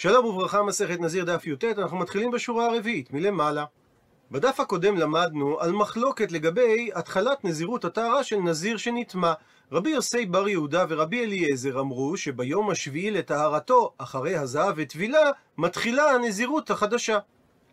שלום וברכה, מסכת נזיר דף י"ט, אנחנו מתחילים בשורה הרביעית, מלמעלה. בדף הקודם למדנו על מחלוקת לגבי התחלת נזירות הטהרה של נזיר שנטמע. רבי יוסי בר יהודה ורבי אליעזר אמרו שביום השביעי לטהרתו, אחרי הזהב וטבילה, מתחילה הנזירות החדשה.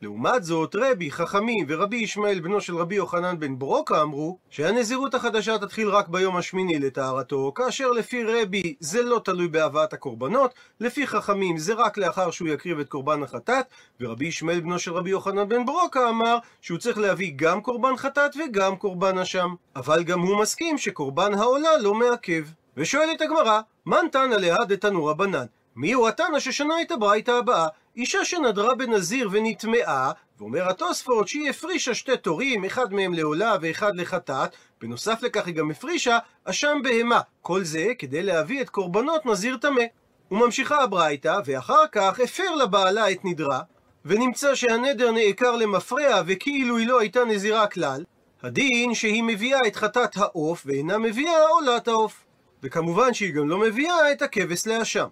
לעומת זאת, רבי, חכמים ורבי ישמעאל בנו של רבי יוחנן בן ברוקה אמרו שהנזירות החדשה תתחיל רק ביום השמיני לטהרתו, כאשר לפי רבי זה לא תלוי בהבאת הקורבנות, לפי חכמים זה רק לאחר שהוא יקריב את קורבן החטאת, ורבי ישמעאל בנו של רבי יוחנן בן ברוקה אמר שהוא צריך להביא גם קורבן חטאת וגם קורבן אשם. אבל גם הוא מסכים שקורבן העולה לא מעכב. ושואלת הגמרא, מן תנא להא דתנו רבנן? מי הוא התנא ששנה את הברייתא הבאה? אישה שנדרה בנזיר ונטמעה, ואומר התוספות שהיא הפרישה שתי תורים, אחד מהם לעולה ואחד לחטאת, בנוסף לכך היא גם הפרישה אשם בהמה, כל זה כדי להביא את קורבנות נזיר טמא. וממשיכה הברייתא, ואחר כך הפר לבעלה את נדרה, ונמצא שהנדר נעקר למפרע וכאילו היא לא הייתה נזירה כלל, הדין שהיא מביאה את חטאת העוף ואינה מביאה עולת העוף. וכמובן שהיא גם לא מביאה את הכבש לאשם.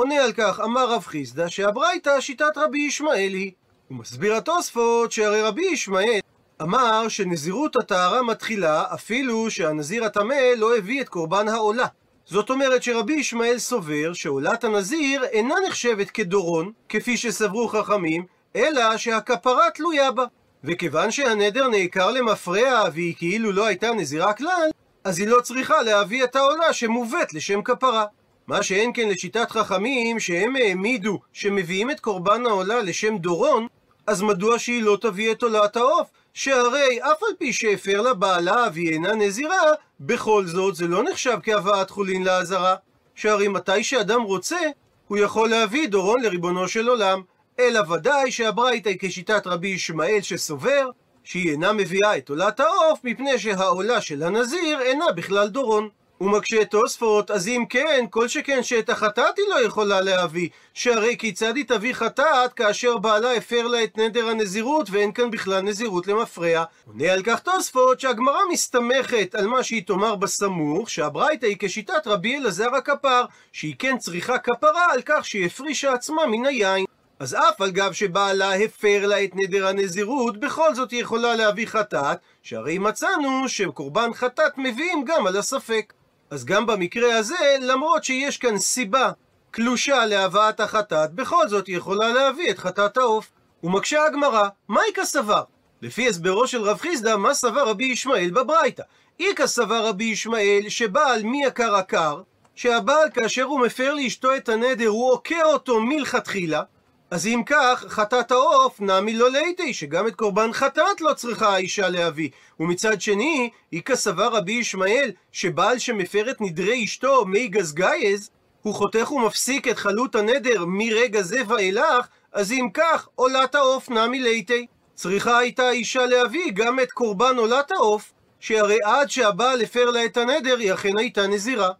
עונה על כך אמר רב חיסדא שהברייתא שיטת רבי ישמעאל היא. הוא מסביר התוספות שהרי רבי ישמעאל אמר שנזירות הטהרה מתחילה אפילו שהנזיר הטמא לא הביא את קורבן העולה. זאת אומרת שרבי ישמעאל סובר שעולת הנזיר אינה נחשבת כדורון, כפי שסברו חכמים, אלא שהכפרה תלויה בה. וכיוון שהנדר נעקר למפרע והיא כאילו לא הייתה נזירה כלל, אז היא לא צריכה להביא את העולה שמובאת לשם כפרה. מה שאין כן לשיטת חכמים, שהם העמידו שמביאים את קורבן העולה לשם דורון, אז מדוע שהיא לא תביא את עולת העוף? שהרי אף על פי שהפר לה בעלה והיא אינה נזירה, בכל זאת זה לא נחשב כהבאת חולין לעזרה. שהרי מתי שאדם רוצה, הוא יכול להביא דורון לריבונו של עולם. אלא ודאי שהברייתא היא כשיטת רבי ישמעאל שסובר שהיא אינה מביאה את עולת העוף מפני שהעולה של הנזיר אינה בכלל דורון. הוא מקשה תוספות, אז אם כן, כל שכן שאת החטאת היא לא יכולה להביא, שהרי כיצד היא תביא חטאת כאשר בעלה הפר לה את נדר הנזירות ואין כאן בכלל נזירות למפרע. עונה על כך תוספות שהגמרא מסתמכת על מה שהיא תאמר בסמוך, שהברייתא היא כשיטת רבי אלעזר הכפר, שהיא כן צריכה כפרה על כך שהיא הפרישה עצמה מן היין. אז אף על גב שבעלה הפר לה את נדר הנזירות, בכל זאת היא יכולה להביא חטאת, שהרי מצאנו שקורבן חטאת מביאים גם על הספק. אז גם במקרה הזה, למרות שיש כאן סיבה קלושה להבאת החטאת, בכל זאת היא יכולה להביא את חטאת העוף. ומקשה הגמרא, מה איכא סבר? לפי הסברו של רב חיסדא, מה סבר רבי ישמעאל בברייתא? איכא סבר רבי ישמעאל שבעל מי יקר עקר, שהבעל כאשר הוא מפר לאשתו את הנדר, הוא עוקר אותו מלכתחילה, אז אם כך, חטאת העוף נמי לא לידי, שגם את קורבן חטאת לא צריכה האישה להביא. ומצד שני, איכא סבר רבי ישמעאל, שבעל שמפר את נדרי אשתו מי גזגייז, הוא חותך ומפסיק את חלות הנדר מרגע זה ואילך, אז אם כך, עולת העוף נמי לידי. צריכה הייתה האישה להביא גם את קורבן עולת העוף, שהרי עד שהבעל הפר לה את הנדר, היא אכן הייתה נזירה.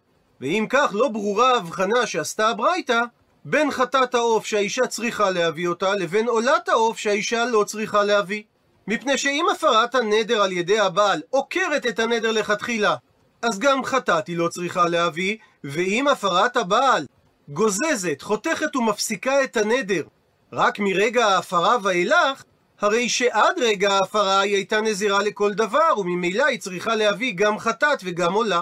ואם כך, לא ברורה ההבחנה שעשתה הברייתא, בין חטאת העוף שהאישה צריכה להביא אותה, לבין עולת העוף שהאישה לא צריכה להביא. מפני שאם הפרת הנדר על ידי הבעל עוקרת את הנדר לכתחילה, אז גם חטאת היא לא צריכה להביא, ואם הפרת הבעל גוזזת, חותכת ומפסיקה את הנדר רק מרגע ההפרה ואילך, הרי שעד רגע ההפרה היא הייתה נזירה לכל דבר, וממילא היא צריכה להביא גם חטאת וגם עולה.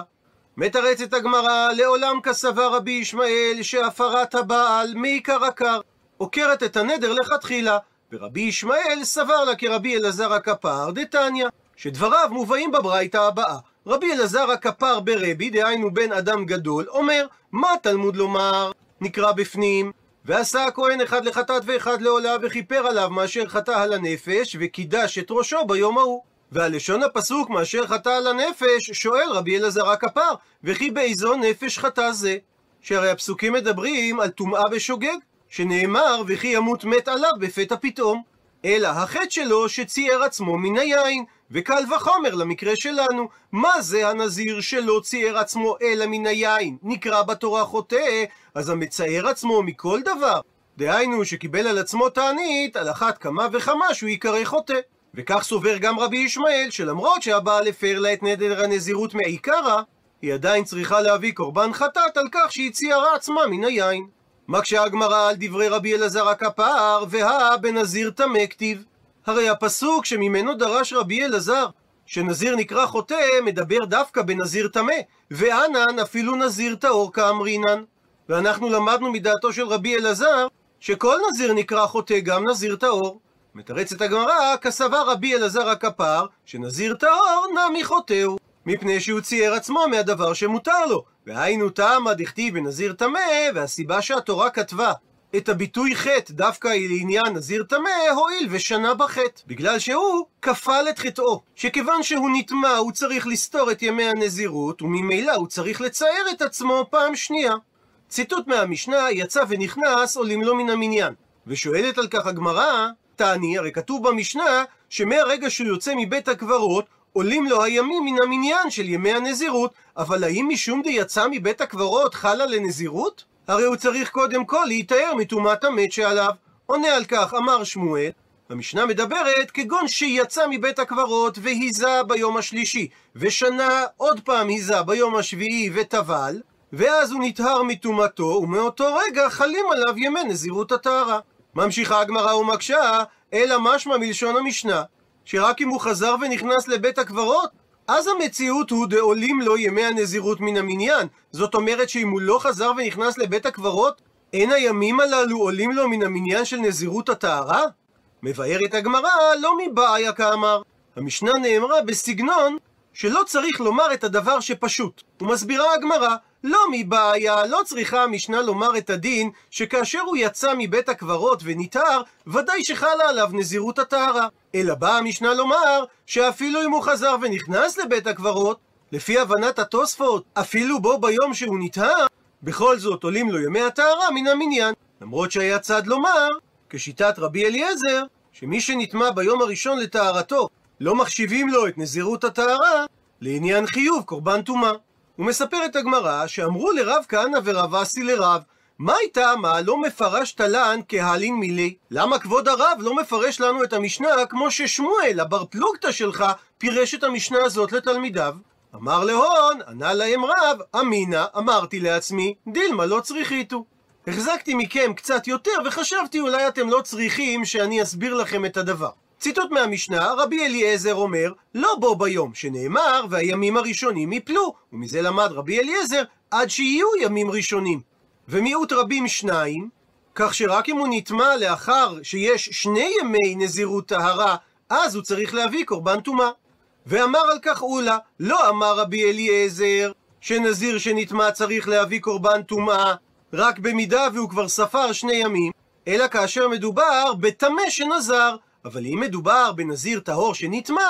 מתרצת הגמרא, לעולם כסבר רבי ישמעאל שהפרת הבעל מעיקר עקר, עוקרת את הנדר לכתחילה, ורבי ישמעאל סבר לה כרבי אלעזר הכפר דתניא, שדבריו מובאים בברייתא הבאה. רבי אלעזר הכפר ברבי, דהיינו בן אדם גדול, אומר, מה תלמוד לומר? נקרא בפנים, ועשה הכהן אחד לחטאת ואחד לעולה, וכיפר עליו מאשר חטא על הנפש, וקידש את ראשו ביום ההוא. והלשון הפסוק מאשר חטא על הנפש, שואל רבי אלעזר הכפר, וכי באיזו נפש חטא זה? שהרי הפסוקים מדברים על טומאה בשוגג, שנאמר וכי ימות מת עליו בפתע פתאום. אלא החטא שלו שצייר עצמו מן היין, וקל וחומר למקרה שלנו. מה זה הנזיר שלא צייר עצמו אלא מן היין? נקרא בתורה חוטא, אז המצער עצמו מכל דבר. דהיינו שקיבל על עצמו תענית, על אחת כמה וכמה שהוא ייקרא חוטא. וכך סובר גם רבי ישמעאל, שלמרות שהבעל הפר לה את נדר הנזירות מעיקרא, היא עדיין צריכה להביא קורבן חטאת על כך שהיא ציירה עצמה מן היין. מקשה הגמרא על דברי רבי אלעזר הכפר, והא בנזיר טמא כתיב. הרי הפסוק שממנו דרש רבי אלעזר, שנזיר נקרא חוטא, מדבר דווקא בנזיר טמא, ואנן אפילו נזיר טהור כאמרינן. ואנחנו למדנו מדעתו של רבי אלעזר, שכל נזיר נקרא חוטא, גם נזיר טהור. מתרצת הגמרא, כסבר רבי אלעזר הכפר, שנזיר טהור נמי חוטאו. מפני שהוא צייר עצמו מהדבר שמותר לו. והיינו תמה דכתיב בנזיר טמא, והסיבה שהתורה כתבה את הביטוי חטא דווקא לעניין נזיר טמא, הואיל ושנה בחטא. בגלל שהוא כפל את חטאו. שכיוון שהוא נטמע, הוא צריך לסתור את ימי הנזירות, וממילא הוא צריך לצייר את עצמו פעם שנייה. ציטוט מהמשנה, יצא ונכנס, עולים לו מן המניין. ושואלת על כך הגמרא, תעני, הרי כתוב במשנה, שמהרגע שהוא יוצא מבית הקברות, עולים לו הימים מן המניין של ימי הנזירות, אבל האם משום דיצא מבית הקברות חלה לנזירות? הרי הוא צריך קודם כל להיטהר מטומאת המת שעליו. עונה על כך אמר שמואל, המשנה מדברת כגון שיצא מבית הקברות והיזה ביום השלישי, ושנה עוד פעם היזה ביום השביעי וטבל, ואז הוא נטהר מטומאתו, ומאותו רגע חלים עליו ימי נזירות הטהרה. ממשיכה הגמרא ומקשה, אלא משמע מלשון המשנה, שרק אם הוא חזר ונכנס לבית הקברות, אז המציאות הוא דעולים לו ימי הנזירות מן המניין. זאת אומרת שאם הוא לא חזר ונכנס לבית הקברות, אין הימים הללו עולים לו מן המניין של נזירות הטהרה? מבארת הגמרא לא מבעיה כאמר. המשנה נאמרה בסגנון שלא צריך לומר את הדבר שפשוט. ומסבירה הגמרא, לא מבעיה, לא צריכה המשנה לומר את הדין שכאשר הוא יצא מבית הקברות ונטהר, ודאי שחלה עליו נזירות הטהרה. אלא באה המשנה לומר שאפילו אם הוא חזר ונכנס לבית הקברות, לפי הבנת התוספות, אפילו בו ביום שהוא נטהר, בכל זאת עולים לו ימי הטהרה מן המניין. למרות שהיה צד לומר, כשיטת רבי אליעזר, שמי שנטמע ביום הראשון לטהרתו, לא מחשיבים לו את נזירות הטהרה לעניין חיוב קורבן טומאה. ומספרת הגמרא שאמרו לרב כהנא ורב אסי לרב, מה הייתה מה לא מפרש תלן כהלין מילי? למה כבוד הרב לא מפרש לנו את המשנה כמו ששמואל, הבר פלוגתא שלך, פירש את המשנה הזאת לתלמידיו? אמר להון, ענה להם רב, אמינא, אמרתי לעצמי, דילמה לא צריכיתו. החזקתי מכם קצת יותר וחשבתי אולי אתם לא צריכים שאני אסביר לכם את הדבר. ציטוט מהמשנה, רבי אליעזר אומר, לא בו ביום, שנאמר, והימים הראשונים יפלו, ומזה למד רבי אליעזר, עד שיהיו ימים ראשונים. ומיעוט רבים שניים, כך שרק אם הוא נטמע לאחר שיש שני ימי נזירות טהרה, אז הוא צריך להביא קורבן טומאה. ואמר על כך אולה, לא אמר רבי אליעזר, שנזיר שנטמע צריך להביא קורבן טומאה, רק במידה והוא כבר ספר שני ימים, אלא כאשר מדובר בטמא שנזר. אבל אם מדובר בנזיר טהור שנטמע,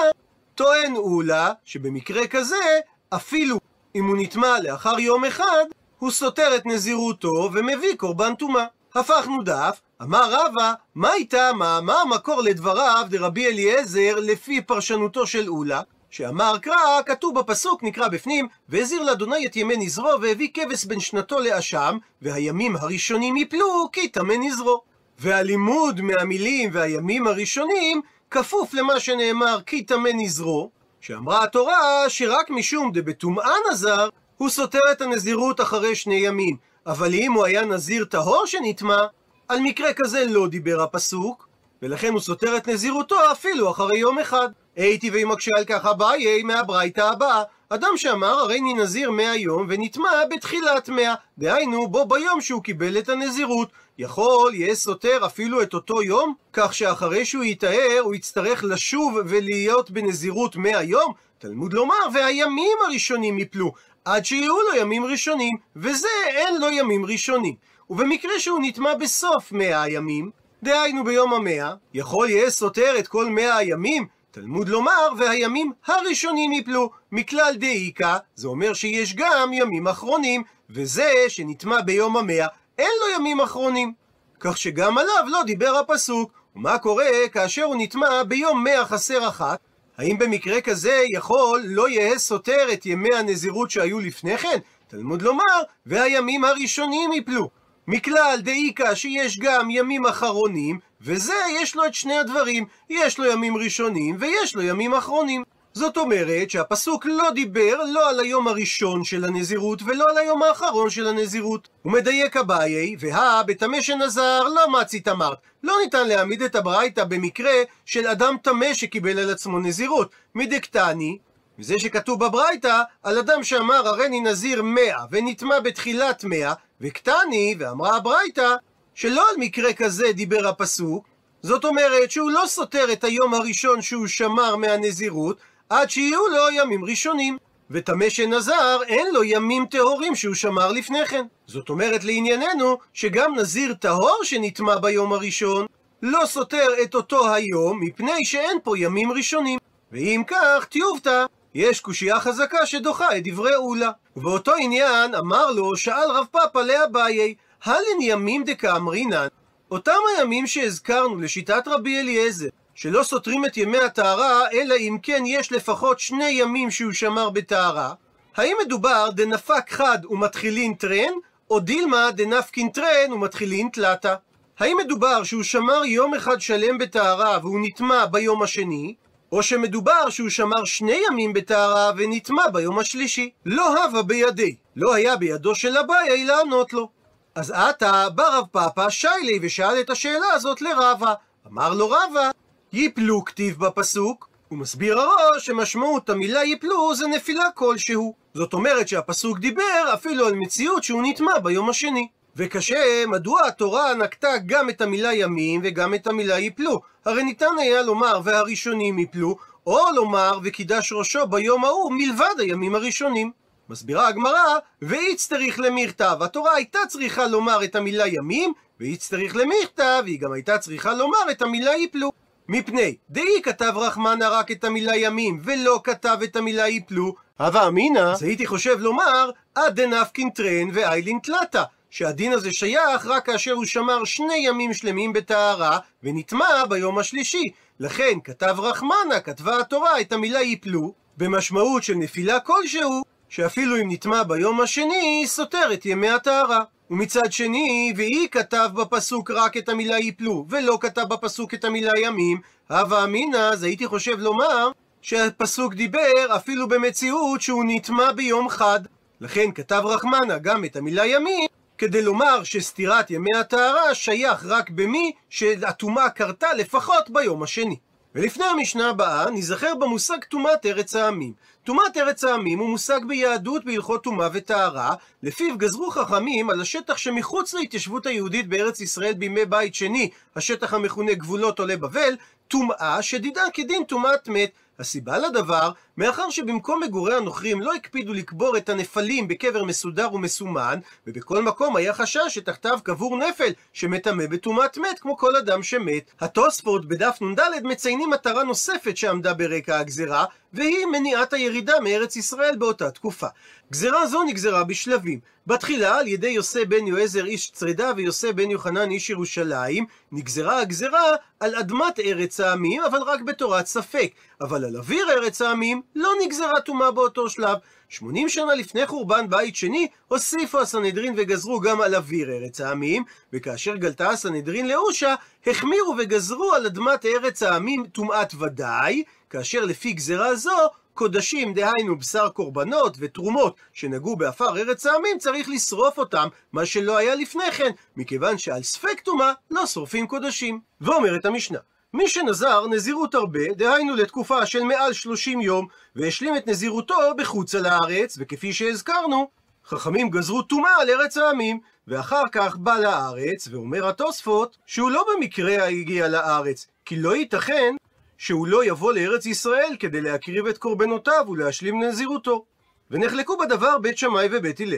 טוען אולה שבמקרה כזה, אפילו אם הוא נטמע לאחר יום אחד, הוא סותר את נזירותו ומביא קורבן טומאה. הפכנו דף, אמר רבא, מה איתה מה, מה המקור לדבריו דרבי אליעזר לפי פרשנותו של אולה? שאמר קרא, כתוב בפסוק, נקרא בפנים, והזיר לאדוני את ימי נזרו, והביא כבש בין שנתו לאשם, והימים הראשונים יפלו, כי טמא נזרו. והלימוד מהמילים והימים הראשונים כפוף למה שנאמר כי טמא נזרו, שאמרה התורה שרק משום דבטומאה נזר, הוא סותר את הנזירות אחרי שני ימים. אבל אם הוא היה נזיר טהור שנטמע, על מקרה כזה לא דיבר הפסוק, ולכן הוא סותר את נזירותו אפילו אחרי יום אחד. הייתי ואם מקשה על כך אביי מהברייתא הבאה, אדם שאמר הרי אני נזיר מאה יום ונטמע בתחילת מאה, דהיינו בו ביום שהוא קיבל את הנזירות. יכול יהיה סותר אפילו את אותו יום, כך שאחרי שהוא יטהר הוא יצטרך לשוב ולהיות בנזירות מאה יום? תלמוד לומר, והימים הראשונים יפלו, עד שיהיו לו ימים ראשונים, וזה אין לו ימים ראשונים. ובמקרה שהוא נטמע בסוף מאה הימים, דהיינו ביום המאה, יכול יהיה סותר את כל מאה הימים? תלמוד לומר, והימים הראשונים יפלו. מכלל דאיקה, זה אומר שיש גם ימים אחרונים, וזה שנטמע ביום המאה, אין לו ימים אחרונים. כך שגם עליו לא דיבר הפסוק. ומה קורה כאשר הוא נטמע ביום מאה חסר אחת? האם במקרה כזה יכול לא יהא סותר את ימי הנזירות שהיו לפני כן? תלמוד לומר, והימים הראשונים יפלו. מכלל דאיקה שיש גם ימים אחרונים, וזה יש לו את שני הדברים, יש לו ימים ראשונים ויש לו ימים אחרונים. זאת אומרת שהפסוק לא דיבר לא על היום הראשון של הנזירות ולא על היום האחרון של הנזירות. הוא מדייק אביי, והא בטמא שנזר לא מצי תמרת. לא ניתן להעמיד את הברייתא במקרה של אדם טמא שקיבל על עצמו נזירות. מדקתני, וזה שכתוב בברייתא על אדם שאמר הריני נזיר מאה ונטמע בתחילת מאה, וקטני, ואמרה הברייתא, שלא על מקרה כזה דיבר הפסוק, זאת אומרת שהוא לא סותר את היום הראשון שהוא שמר מהנזירות, עד שיהיו לו ימים ראשונים. וטמא שנזר, אין לו ימים טהורים שהוא שמר לפני כן. זאת אומרת לענייננו, שגם נזיר טהור שנטמע ביום הראשון, לא סותר את אותו היום, מפני שאין פה ימים ראשונים. ואם כך, טיובתא, יש קושייה חזקה שדוחה את דברי אולה. ובאותו עניין אמר לו, שאל רב פאפא לאביי, הלן ימים דקאמרינן, אותם הימים שהזכרנו לשיטת רבי אליעזר, שלא סותרים את ימי הטהרה, אלא אם כן יש לפחות שני ימים שהוא שמר בטהרה, האם מדובר דנפק חד ומתחילין טרן, או דילמה דנפקין טרן ומתחילין תלתה? האם מדובר שהוא שמר יום אחד שלם בטהרה והוא נטמע ביום השני, או שמדובר שהוא שמר שני ימים בטהרה ונטמע ביום השלישי? לא הווה בידי, לא היה בידו של אביי לענות לו. אז עתה בא רב פאפא שיילי ושאל את השאלה הזאת לרבה. אמר לו רבה, יפלו כתיב בפסוק, הוא מסביר הראש שמשמעות המילה יפלו זה נפילה כלשהו. זאת אומרת שהפסוק דיבר אפילו על מציאות שהוא נטמע ביום השני. וקשה, מדוע התורה נקטה גם את המילה ימים וגם את המילה יפלו? הרי ניתן היה לומר והראשונים יפלו, או לומר וקידש ראשו ביום ההוא מלבד הימים הראשונים. מסבירה הגמרא, ואיץ צריך למכתב. התורה הייתה צריכה לומר את המילה ימים, ואיץ צריך למכתב, והיא גם הייתה צריכה לומר את המילה יפלו. מפני דאי כתב רחמנה רק את המילה ימים, ולא כתב את המילה יפלו, הווה אמינא, אז הייתי חושב לומר, עד דנפקין טרן ואיילין תלתה. שהדין הזה שייך רק כאשר הוא שמר שני ימים שלמים בטהרה, ונטמע ביום השלישי. לכן כתב רחמנה, כתבה התורה את המילה יפלו, במשמעות של נפילה כלשהו, שאפילו אם נטמע ביום השני, סותר את ימי הטהרה. ומצד שני, והיא כתב בפסוק רק את המילה יפלו, ולא כתב בפסוק את המילה ימים, הווה אמינא, אז הייתי חושב לומר שהפסוק דיבר אפילו במציאות שהוא נטמע ביום חד. לכן כתב רחמנה גם את המילה ימים, כדי לומר שסתירת ימי הטהרה שייך רק במי שהטומאה קרתה לפחות ביום השני. ולפני המשנה הבאה, ניזכר במושג טומאת ארץ העמים. טומאת ארץ העמים הוא מושג ביהדות בהלכות טומאה וטהרה, לפיו גזרו חכמים על השטח שמחוץ להתיישבות היהודית בארץ ישראל בימי בית שני, השטח המכונה גבולות עולי בבל, טומאה שדידה כדין טומאת מת. הסיבה לדבר, מאחר שבמקום מגורי הנוכרים לא הקפידו לקבור את הנפלים בקבר מסודר ומסומן, ובכל מקום היה חשש שתחתיו קבור נפל שמטמא בטומאת מת כמו כל אדם שמת. התוספות בדף נ"ד מציינים מטרה נוספת שעמדה ברקע הגזרה, והיא מניעת הירידה מארץ ישראל באותה תקופה. גזרה זו נגזרה בשלבים. בתחילה על ידי יוסי בן יועזר איש צרדה ויוסי בן יוחנן איש ירושלים, נגזרה הגזרה על אדמת ארץ העמים, אבל רק בתורת ספק. אבל על אוויר ארץ העמים לא נגזרה טומאה באותו שלב. 80 שנה לפני חורבן בית שני, הוסיפו הסנהדרין וגזרו גם על אוויר ארץ העמים, וכאשר גלתה הסנהדרין לאושה, החמירו וגזרו על אדמת ארץ העמים טומאת ודאי, כאשר לפי גזרה זו, קודשים, דהיינו בשר קורבנות ותרומות שנגעו בעפר ארץ העמים, צריך לשרוף אותם, מה שלא היה לפני כן, מכיוון שעל ספק טומאה לא שורפים קודשים. ואומרת המשנה, מי שנזר נזירות הרבה, דהיינו לתקופה של מעל 30 יום, והשלים את נזירותו בחוץ על הארץ, וכפי שהזכרנו, חכמים גזרו טומאה על ארץ העמים, ואחר כך בא לארץ, ואומר התוספות, שהוא לא במקרה הגיע לארץ, כי לא ייתכן שהוא לא יבוא לארץ ישראל כדי להקריב את קורבנותיו ולהשלים נזירותו. ונחלקו בדבר בית שמאי ובית הלל.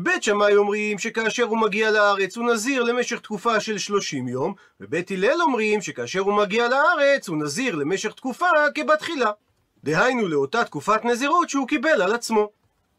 בית שמאי אומרים שכאשר הוא מגיע לארץ הוא נזיר למשך תקופה של 30 יום, ובית הלל אומרים שכאשר הוא מגיע לארץ הוא נזיר למשך תקופה כבתחילה. דהיינו לאותה תקופת נזירות שהוא קיבל על עצמו.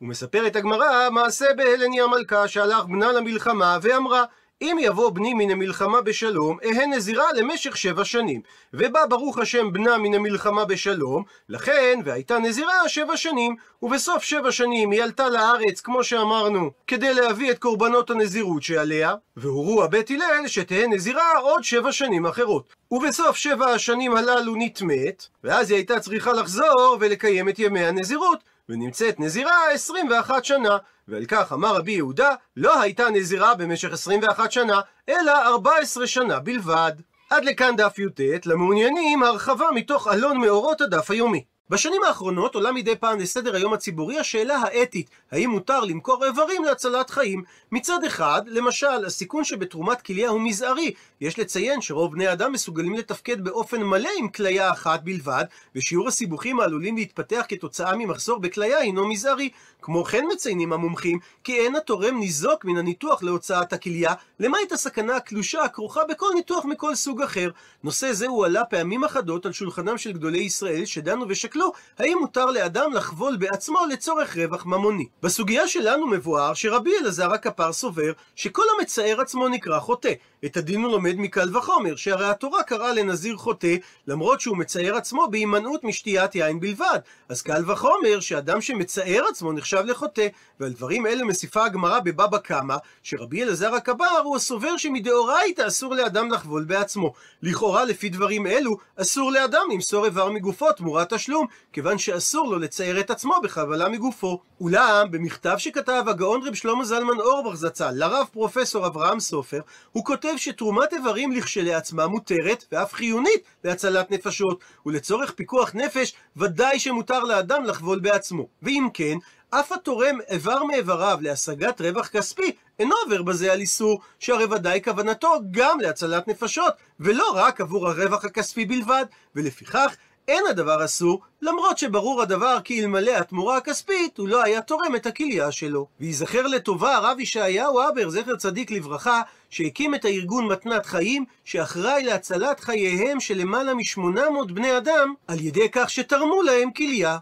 ומספרת הגמרא מעשה בהלניה המלכה שהלך בנה למלחמה ואמרה אם יבוא בני מן המלחמה בשלום, אהה נזירה למשך שבע שנים. ובא ברוך השם בנה מן המלחמה בשלום, לכן, והייתה נזירה שבע שנים. ובסוף שבע שנים היא עלתה לארץ, כמו שאמרנו, כדי להביא את קורבנות הנזירות שעליה, והורו הבית הלל שתהא נזירה עוד שבע שנים אחרות. ובסוף שבע השנים הללו נטמאת, ואז היא הייתה צריכה לחזור ולקיים את ימי הנזירות, ונמצאת נזירה 21 שנה. ועל כך אמר רבי יהודה, לא הייתה נזירה במשך 21 שנה, אלא 14 שנה בלבד. עד לכאן דף י"ט, למעוניינים הרחבה מתוך אלון מאורות הדף היומי. בשנים האחרונות עולה מדי פעם לסדר היום הציבורי השאלה האתית, האם מותר למכור איברים להצלת חיים? מצד אחד, למשל, הסיכון שבתרומת כליה הוא מזערי. יש לציין שרוב בני אדם מסוגלים לתפקד באופן מלא עם כליה אחת בלבד, ושיעור הסיבוכים העלולים להתפתח כתוצאה ממחסור בכליה הינו מזערי. כמו כן מציינים המומחים, כי אין התורם ניזוק מן הניתוח להוצאת הכליה, למעט הסכנה הקלושה הכרוכה בכל ניתוח מכל סוג אחר. נושא זה הועלה פעמים אחדות על שולחנם של גדולי ישראל, שדנו ושקלו האם מותר לאדם לחבול בעצמו לצורך רווח ממוני. בסוגיה שלנו מבואר שרבי אלעזר הכפר סובר שכל המצער עצמו נקרא חוטא. את הדין הוא לומד מקל וחומר, שהרי התורה קראה לנזיר חוטא, למרות שהוא מצער עצמו בהימנעות משתיית יין בלבד. אז קל וחומר שאדם שמצער עצמו נחשב לחוטא, ועל דברים אלה מוסיפה הגמרא בבבא קמא, שרבי אלעזר הכבר הוא הסובר שמדאורייתא אסור לאדם לחבול בעצמו. לכאורה לפי דברים אלו, אסור לאדם למסור איבר מגופו תמורת תשלום, כיוון שאסור לו לצייר את עצמו בחבלה מגופו. אולם, במכתב שכתב הגאון רב שלמה זלמן אורבך זצ"ל לרב פרופסור אברהם סופר, הוא כותב שתרומת איברים לכשלעצמה מותרת ואף חיונית להצלת נפשות, ולצורך פיקוח נפש ודאי שמותר לאדם לחבול בעצמו. ואם כן, אף התורם איבר מאיבריו להשגת רווח כספי אינו עובר בזה על איסור, שהרי ודאי כוונתו גם להצלת נפשות, ולא רק עבור הרווח הכספי בלבד, ולפיכך אין הדבר אסור, למרות שברור הדבר כי אלמלא התמורה הכספית, הוא לא היה תורם את הכליה שלו. וייזכר לטובה הרב ישעיהו הבר, זכר צדיק לברכה, שהקים את הארגון מתנת חיים, שאחראי להצלת חייהם של למעלה מ-800 בני אדם, על ידי כך שתרמו להם כליה.